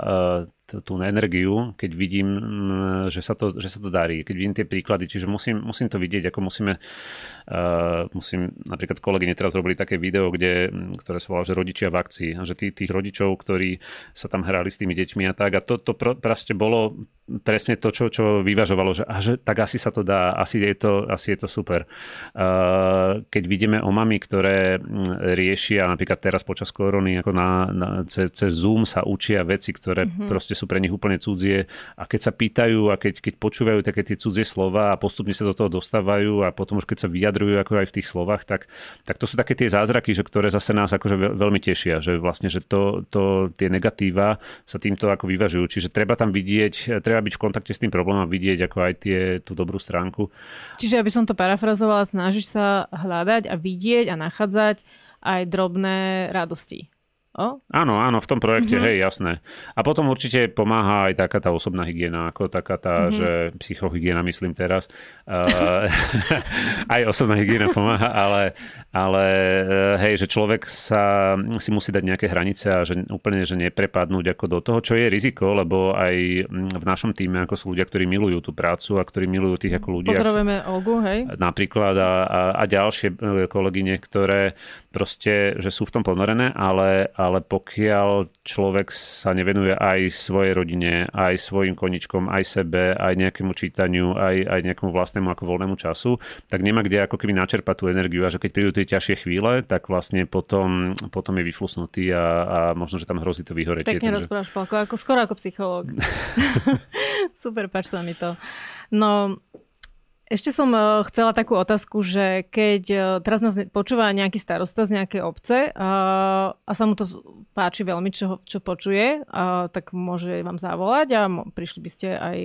tú energiu, keď vidím, mm, že sa to, že sa to darí, keď vidím tie príklady, čiže musím, musím to vidieť, ako musíme, uh, musím, napríklad kolegyne teraz robili také video, kde, mm, ktoré sa volá, že rodičia v akcii, a že tí, tých rodičov, ktorí sa tam hrali s tými deťmi a tak, a to, to proste bolo presne to, čo, čo vyvažovalo, že, a že tak asi sa to dá, asi je to, asi je to super. Uh, keď vidíme o mami, ktoré mm, riešia, napríklad teraz počas korony, ako na, na, cez, cez Zoom sa učia veci, ktoré mm-hmm. proste sú pre nich úplne cudzie a keď sa pýtajú a keď, keď počúvajú také tie cudzie slova a postupne sa do toho dostávajú a potom už keď sa vyjadrujú ako aj v tých slovách, tak, tak to sú také tie zázraky, že ktoré zase nás akože veľmi tešia, že vlastne, že to, to, tie negatíva sa týmto ako vyvažujú. Čiže treba tam vidieť, treba byť v kontakte s tým problémom a vidieť ako aj tie, tú dobrú stránku. Čiže aby som to parafrazovala, snažíš sa hľadať a vidieť a nachádzať aj drobné radosti. O? Áno, áno, v tom projekte, mm-hmm. hej, jasné. A potom určite pomáha aj taká tá osobná hygiena, ako taká tá, mm-hmm. že psychohygiena myslím teraz. Uh, aj osobná hygiena pomáha, ale, ale eh, hej, že človek sa si musí dať nejaké hranice a že úplne, že neprepadnúť ako do toho, čo je riziko, lebo aj mm, v našom týme ako sú ľudia, ktorí milujú tú prácu a ktorí milujú tých ako ľudí. Pozdravujeme Olgu, hej. Napríklad a, a, a ďalšie eh, kolegyne, ktoré proste, že sú v tom ponorené, ale, ale pokiaľ človek sa nevenuje aj svojej rodine, aj svojim koničkom, aj sebe, aj nejakému čítaniu, aj, aj nejakému vlastnému ako voľnému času, tak nemá kde ako keby načerpať tú energiu a že keď prídu tie ťažšie chvíle, tak vlastne potom, potom je vyflusnutý a, a možno, že tam hrozí to vyhoretie. Pekne takže... rozprávaš, Palko, ako, skoro ako psychológ. Super, páč sa mi to. No, Ešte som uh, chcela takú otázku, že keď uh, teraz nás počúva nejaký starosta z nejakej obce uh, a sa mu to páči veľmi, čo, čo počuje, tak môže vám zavolať a prišli by ste aj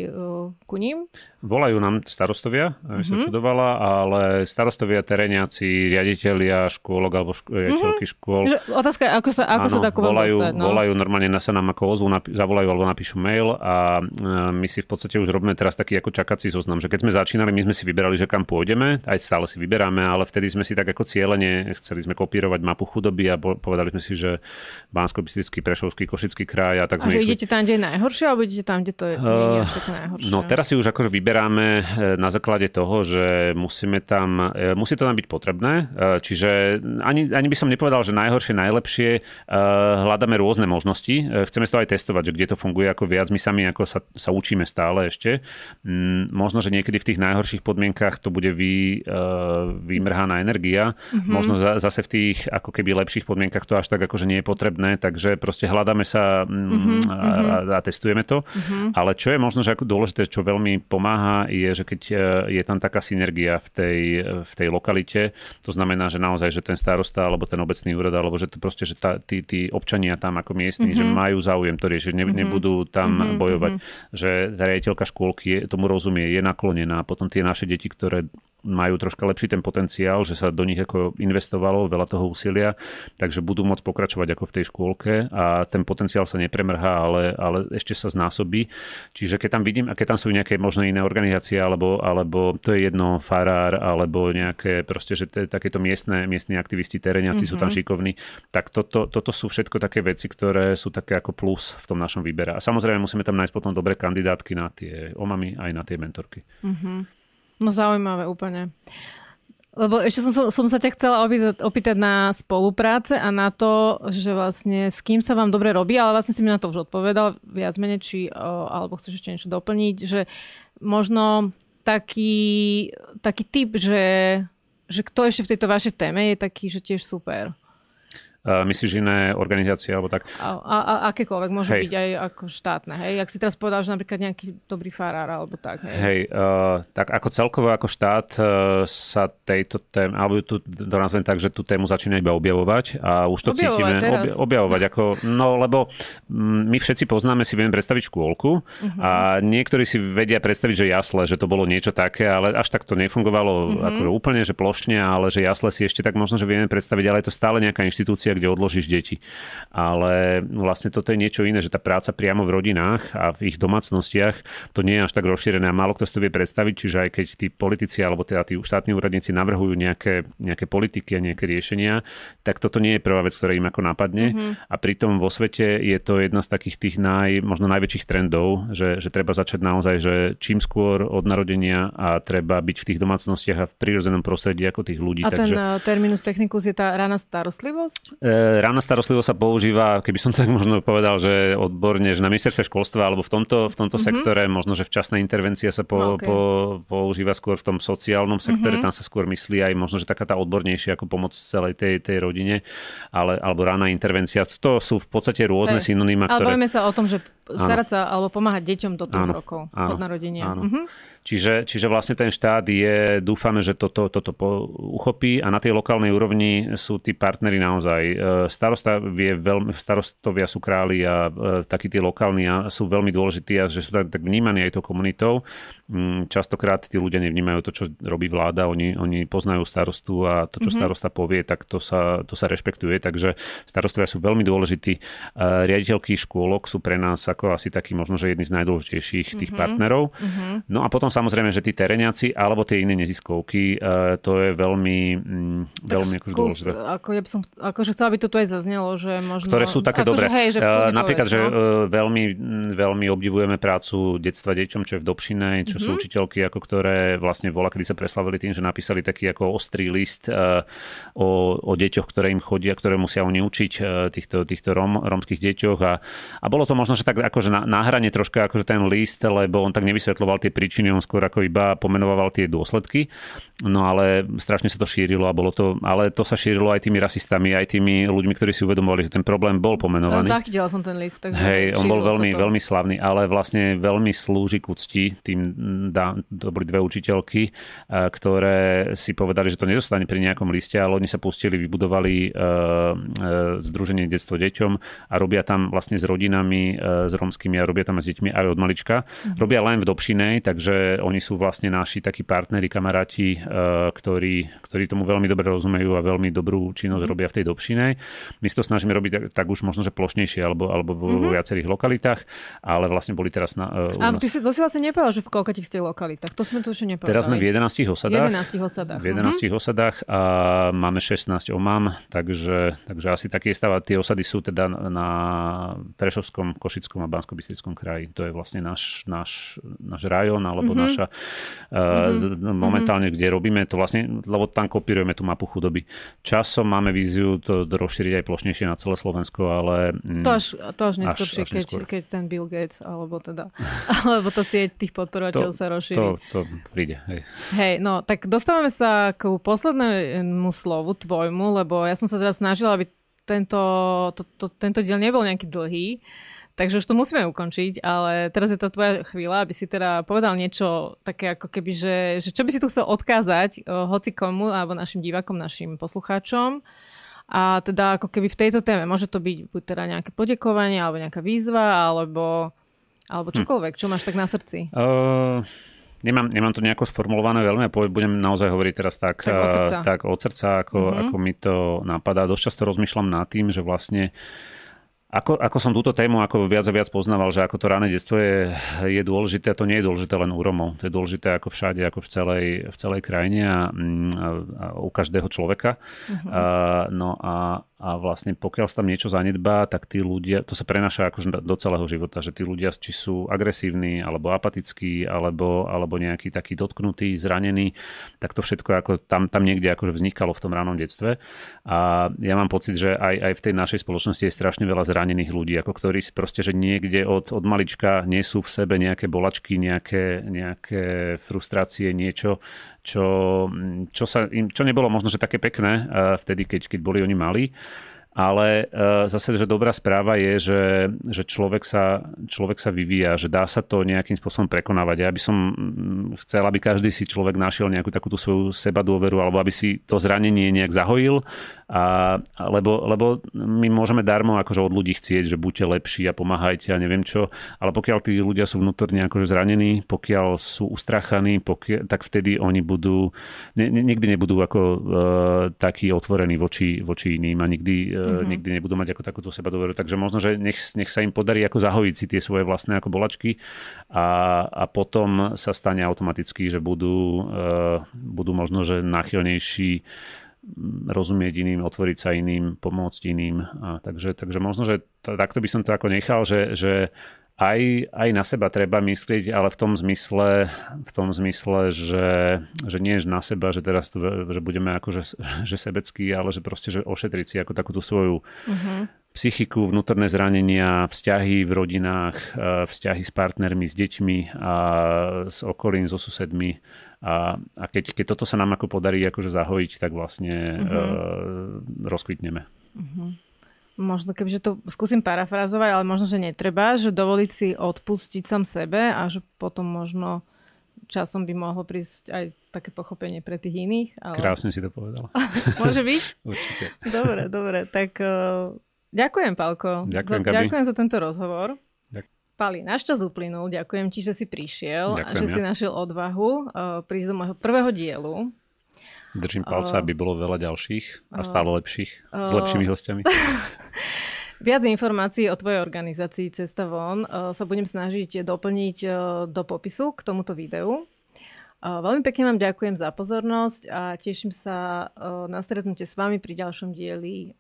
ku ním? Volajú nám starostovia, mm-hmm. sa čudovala, ale starostovia, tereniaci, riaditeľia škôlok alebo šk- riaditeľky mm-hmm. škôl. Otázka je, ako sa, ako áno, sa dá volajú, dostať, no? volajú, normálne sa nám ako ozvu, napi- zavolajú alebo napíšu mail a my si v podstate už robíme teraz taký ako čakací zoznam, že keď sme začínali, my sme sme si vyberali, že kam pôjdeme, aj stále si vyberáme, ale vtedy sme si tak ako cieľene chceli sme kopírovať mapu chudoby a povedali sme si, že bansko Prešovský, Košický kraj a tak a sme že išli... idete tam, kde je najhoršie, alebo idete tam, kde to je, uh, je najhoršie? No teraz si už akože vyberáme eh, na základe toho, že musíme tam, eh, musí to tam byť potrebné, eh, čiže ani, ani by som nepovedal, že najhoršie, najlepšie, hľadáme rôzne možnosti, chceme to aj testovať, že kde to funguje ako viac, my sami ako sa, sa učíme stále ešte. Mm, možno, že niekedy v tých najhorších lepších podmienkach to bude vy, uh, vymrhaná energia. Mm-hmm. Možno za, zase v tých ako keby lepších podmienkach to až tak akože nie je potrebné, takže proste hľadáme sa mm-hmm. a, a, a testujeme to. Mm-hmm. Ale čo je možno, že ako dôležité, čo veľmi pomáha, je, že keď e, je tam taká synergia v tej, v tej lokalite, to znamená, že naozaj, že ten starosta alebo ten obecný úrad, alebo že to proste, že tá, tí, tí občania tam ako miestni, mm-hmm. že majú záujem to riešiť, ne, mm-hmm. nebudú tam mm-hmm. bojovať, mm-hmm. že riaditeľka škôlky je, tomu rozumie, je naklonená, potom tie naše deti, ktoré majú troška lepší ten potenciál, že sa do nich ako investovalo veľa toho úsilia, takže budú môcť pokračovať ako v tej škôlke a ten potenciál sa nepremrhá, ale, ale ešte sa znásobí. Čiže keď tam vidím, a keď tam sú nejaké možno iné organizácie, alebo, alebo to je jedno farár, alebo nejaké proste, že t- takéto miestne, miestni aktivisti, teréniaci mm-hmm. sú tam mhm. šikovní, tak toto, toto sú všetko také veci, ktoré sú také ako plus v tom našom výbere. A samozrejme musíme tam nájsť potom dobré kandidátky na tie omamy aj na tie mentorky. Mm-hmm. No zaujímavé úplne. Lebo ešte som, som sa ťa chcela opýtať, opýtať na spolupráce a na to, že vlastne s kým sa vám dobre robí, ale vlastne si mi na to už odpovedal viac menej, či, alebo chceš ešte niečo doplniť, že možno taký, taký typ, že, že kto ešte v tejto vašej téme je taký, že tiež super. Myslíš iné organizácie alebo tak? A, a, a akékoľvek, môže hej. byť aj ako štátne, hej? Ak si teraz povedal, že napríklad nejaký dobrý farár alebo tak, hej? Hej, uh, tak ako celkovo ako štát uh, sa tejto téme, alebo tu to nazvem tak, že tú tému začína iba objavovať a už to objavovať cítime. Obja, objavovať, ako, no lebo mm, my všetci poznáme, si vieme predstaviť škôlku uh-huh. a niektorí si vedia predstaviť, že jasle, že to bolo niečo také, ale až tak to nefungovalo uh-huh. ako úplne, že plošne, ale že jasle si ešte tak možno, že vieme predstaviť, ale je to stále nejaká inštitúcia, kde odložíš deti. Ale vlastne toto je niečo iné, že tá práca priamo v rodinách a v ich domácnostiach, to nie je až tak rozšírené a málo kto si to vie predstaviť, čiže aj keď tí politici alebo teda tí štátni úradníci navrhujú nejaké, nejaké politiky a nejaké riešenia, tak toto nie je prvá vec, ktorá im ako napadne. Mm-hmm. A pritom vo svete je to jedna z takých tých naj, možno najväčších trendov, že, že treba začať naozaj, že čím skôr od narodenia a treba byť v tých domácnostiach a v prírodzenom prostredí ako tých ľudí. A ten Takže, eh, terminus technicus je tá rána starostlivosť? E, rána starostlivosť sa používa, keby som tak možno povedal, že odborne, že na ministerstve školstva alebo v tomto, v tomto mm-hmm. sektore, možno, že včasná intervencia sa po, no, okay. po, používa skôr v tom sociálnom sektore, mm-hmm. tam sa skôr myslí aj možno, že taká tá odbornejšia ako pomoc celej tej, tej rodine, ale, alebo rána intervencia. To sú v podstate rôzne hey. synonymá, ktoré... Ale bavíme sa o tom, že starať sa alebo pomáhať deťom do troch rokov áno, od narodenia. Áno. Mm-hmm. Čiže, čiže vlastne ten štát je, dúfame, že toto, toto po, uchopí a na tej lokálnej úrovni sú tí partnery naozaj. E, starosta vie veľmi, starostovia sú králi a e, takí tí lokálni a sú veľmi dôležití a že sú tak, tak vnímaní aj tou komunitou. Mm, častokrát tí ľudia nevnímajú to, čo robí vláda, oni, oni poznajú starostu a to, čo mm-hmm. starosta povie, tak to sa, to sa rešpektuje, takže starostovia sú veľmi dôležití. E, riaditeľky škôlok sú pre nás ako asi taký možno, že jedný z najdôležitejších tých mm-hmm. partnerov. Mm-hmm. No a potom samozrejme, že tí tereňáci alebo tie iné neziskovky, e, to je veľmi, mm, veľmi akože dôležité. Ako ja by som, akože chcela by to tu aj zaznelo, že možno... Ktoré sú také akože, dobré. Hej, že uh, napríklad, povedz, no? že uh, veľmi, veľmi obdivujeme prácu detstva deťom, čo je v Dobšine, čo mm-hmm. sú učiteľky, ako ktoré vlastne vola, kedy sa preslavili tým, že napísali taký ako ostrý list o, o deťoch, ktoré im chodia, ktoré musia oni učiť týchto, týchto rom, romských deťoch a, a bolo to možno, že tak akože na, na hrane troška akože ten list, lebo on tak nevysvetloval tie príčiny, on skôr ako iba pomenoval tie dôsledky. No ale strašne sa to šírilo a bolo to, ale to sa šírilo aj tými rasistami, aj tými ľuďmi, ktorí si uvedomovali, že ten problém bol pomenovaný. Zachytila som ten list. Takže Hej, on bol veľmi, veľmi slavný, ale vlastne veľmi slúži k úcti. Tým, dá, to boli dve učiteľky, ktoré si povedali, že to nedostane pri nejakom liste, ale oni sa pustili, vybudovali uh, uh, Združenie Detstvo deťom a robia tam vlastne s rodinami, s romskými a robia tam s deťmi aj od malička. Mm-hmm. Robia len v Dobšinej, takže oni sú vlastne naši takí partneri, kamaráti, uh, ktorí, ktorí tomu veľmi dobre rozumejú a veľmi dobrú činnosť mm-hmm. robia v tej Dobšinej. My si to snažíme robiť tak, tak už možno, že plošnejšie alebo, alebo vo mm-hmm. viacerých lokalitách, ale vlastne boli teraz na, uh, A ty si, to si vlastne nepovedal, že v koľkých ste lokalitách. To sme tu ešte nepovedali. Teraz sme v 11 osadách. 11 osadách. V 11 mm-hmm. osadách a máme 16 omam, takže, takže asi taký je stav. Tie osady sú teda na Prešovskom, Košickom a bansko kraji. To je vlastne náš, náš, náš rajón alebo mm-hmm. Naša mm-hmm. momentálne, kde robíme to vlastne, lebo tam kopírujeme tú mapu chudoby. Časom máme víziu to rozšíriť aj plošnejšie na celé Slovensko, ale... Mm, to až, to až neskôršie, až, až neskôr. keď, keď ten Bill Gates, alebo teda, alebo to sieť tých podporovateľov sa rozšíri. To, to príde, hej. Hej, no tak dostávame sa k poslednému slovu tvojmu, lebo ja som sa teda snažila, aby tento, to, to, tento diel nebol nejaký dlhý, takže už to musíme ukončiť, ale teraz je to tvoja chvíľa, aby si teda povedal niečo také ako keby, že, že čo by si tu chcel odkázať hoci komu, alebo našim divákom, našim poslucháčom, a teda ako keby v tejto téme, môže to byť buď teda nejaké podekovanie, alebo nejaká výzva, alebo, alebo hm. čokoľvek. Hm. Čo máš tak na srdci? Uh, nemám, nemám to nejako sformulované veľmi a budem naozaj hovoriť teraz tak, tak od srdca, tak od srdca ako, uh-huh. ako mi to napadá. Dosť často rozmýšľam nad tým, že vlastne ako, ako som túto tému ako viac a viac poznával, že ako to ráne detstvo je, je dôležité, to nie je dôležité len u Romov, to je dôležité ako všade, ako v celej, v celej krajine a, a, a u každého človeka. Uh-huh. A, no a, a vlastne pokiaľ sa tam niečo zanedbá, tak tí ľudia, to sa prenáša akože do celého života, že tí ľudia či sú agresívni, alebo apatickí, alebo, alebo nejaký taký dotknutý, zranený, tak to všetko ako tam, tam niekde akože vznikalo v tom ránom detstve. A ja mám pocit, že aj, aj v tej našej spoločnosti je strašne veľa zranených ľudí, ako ktorí proste, že niekde od, od malička nesú v sebe nejaké bolačky, nejaké, nejaké frustrácie, niečo, čo, čo, sa im, čo nebolo možno, že také pekné uh, vtedy, keď, keď boli oni mali. Ale uh, zase, že dobrá správa je, že, že človek, sa, človek sa vyvíja, že dá sa to nejakým spôsobom prekonávať. Ja by som mm, chcel, aby každý si človek našiel nejakú takúto svoju seba dôveru, alebo aby si to zranenie nejak zahojil a, lebo, lebo my môžeme darmo akože od ľudí chcieť, že buďte lepší a pomáhajte a neviem čo, ale pokiaľ tí ľudia sú vnútorne akože zranení, pokiaľ sú ustrachaní, pokiaľ, tak vtedy oni budú, ne, nikdy nebudú ako uh, takí otvorení voči, voči iným a nikdy, uh, mm-hmm. nikdy nebudú mať ako takúto seba doveru. Takže možno, že nech, nech sa im podarí ako zahojiť si tie svoje vlastné ako bolačky a, a potom sa stane automaticky, že budú, uh, budú možno, že náchylnejší rozumieť iným, otvoriť sa iným, pomôcť iným. A takže, takže možno, že to, takto by som to ako nechal, že, že aj, aj na seba treba myslieť, ale v tom zmysle, v tom zmysle že, že nie na seba, že teraz tu, že budeme akože že sebecký, ale že proste že ošetriť si ako takúto svoju uh-huh. psychiku, vnútorné zranenia, vzťahy v rodinách, vzťahy s partnermi, s deťmi a s okolím, so susedmi a, a keď, keď toto sa nám ako podarí akože zahojiť, tak vlastne uh-huh. uh, rozkvitneme. Uh-huh. Možno kebyže to skúsim parafrazovať, ale možno, že netreba, že dovoliť si odpustiť sam sebe a že potom možno časom by mohlo prísť aj také pochopenie pre tých iných. Ale... Krásne si to povedala. Môže byť? Určite. Dobre, dobre. Tak uh, ďakujem, Palko. Ďakujem, za, ďakujem za tento rozhovor. Pali, náš čas uplynul. Ďakujem ti, že si prišiel Ďakujem, a že ja. si našiel odvahu uh, prísť do môjho prvého dielu. Držím palca, uh, aby bolo veľa ďalších a stále lepších, uh, s lepšími hostiami. Viac informácií o tvojej organizácii Cesta von sa budem snažiť doplniť do popisu k tomuto videu. Veľmi pekne vám ďakujem za pozornosť a teším sa na stretnutie s vami pri ďalšom dieli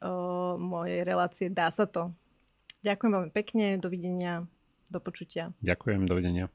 mojej relácie Dá sa to. Ďakujem veľmi pekne, dovidenia. Do počutia. Ďakujem, dovidenia.